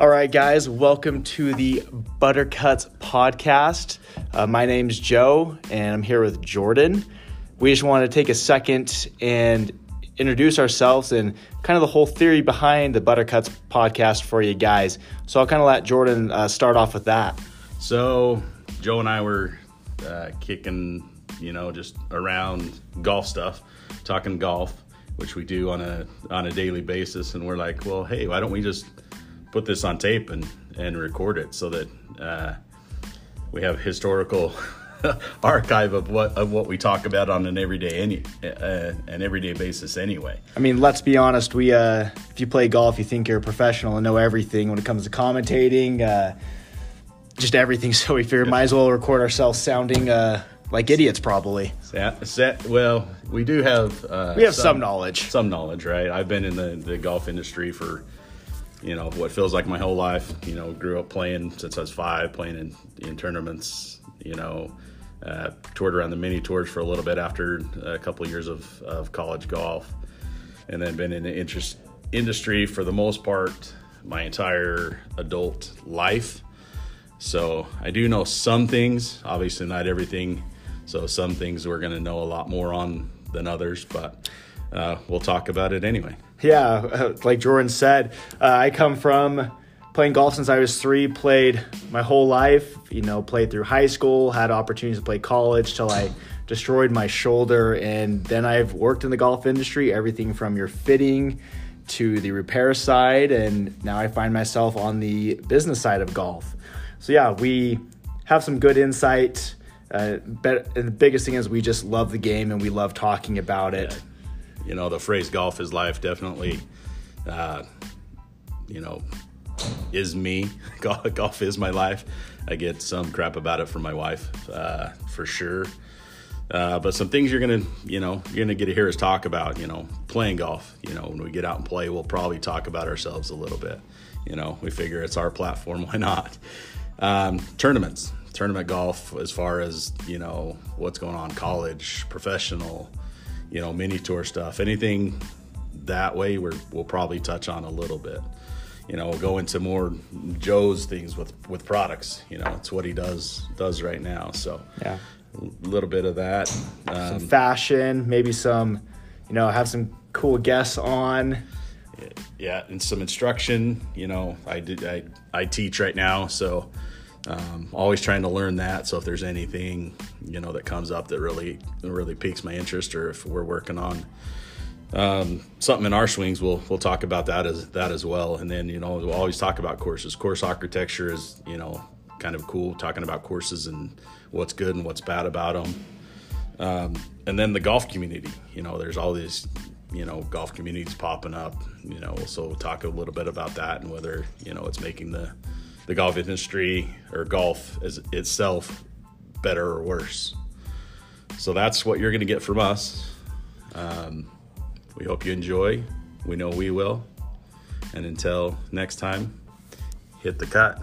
All right, guys, welcome to the Buttercuts podcast. Uh, my name's Joe, and I'm here with Jordan. We just want to take a second and introduce ourselves and kind of the whole theory behind the Buttercuts podcast for you guys. So I'll kind of let Jordan uh, start off with that. So, Joe and I were uh, kicking, you know, just around golf stuff, talking golf, which we do on a on a daily basis, and we're like, well, hey, why don't we just put this on tape and and record it so that uh, we have historical archive of what of what we talk about on an everyday any uh, an everyday basis anyway. I mean, let's be honest. We, uh, if you play golf, you think you're a professional and know everything when it comes to commentating, uh, just everything. So we figured might as well record ourselves sounding uh, like idiots, probably. Set, set, well, we do have uh, We have some knowledge. Some knowledge, right? I've been in the, the golf industry for you know what feels like my whole life. You know, grew up playing since I was five, playing in, in tournaments. You know, uh, toured around the mini tours for a little bit after a couple years of, of college golf, and then been in the interest industry for the most part my entire adult life. So I do know some things, obviously not everything. So some things we're going to know a lot more on than others, but uh, we'll talk about it anyway. Yeah, uh, like Jordan said, uh, I come from playing golf since I was three, played my whole life, you know, played through high school, had opportunities to play college till I destroyed my shoulder. And then I've worked in the golf industry, everything from your fitting to the repair side. And now I find myself on the business side of golf. So, yeah, we have some good insight. Uh, but, and the biggest thing is we just love the game and we love talking about it. Yeah. You know, the phrase golf is life definitely, uh, you know, is me. Golf is my life. I get some crap about it from my wife, uh, for sure. Uh, but some things you're gonna, you know, you're gonna get to hear us talk about, you know, playing golf. You know, when we get out and play, we'll probably talk about ourselves a little bit. You know, we figure it's our platform, why not? Um, tournaments, tournament golf, as far as you know, what's going on, college, professional, you know, mini tour stuff, anything that way, we will probably touch on a little bit you know, we'll go into more Joe's things with with products. You know, it's what he does does right now. So yeah, a little bit of that. Um, some fashion, maybe some, you know, have some cool guests on. Yeah, and some instruction. You know, I did I I teach right now, so um, always trying to learn that. So if there's anything you know that comes up that really really piques my interest, or if we're working on um, something in our swings, we'll we'll talk about that as that as well. And then you know we'll always talk about courses. Course architecture is you know kind of cool, talking about courses and what's good and what's bad about them. Um, and then the golf community. You know, there's all these you know golf communities popping up. You know, so we'll talk a little bit about that and whether you know it's making the the golf industry or golf as itself better or worse. So that's what you're going to get from us. Um, we hope you enjoy. We know we will. And until next time, hit the cut.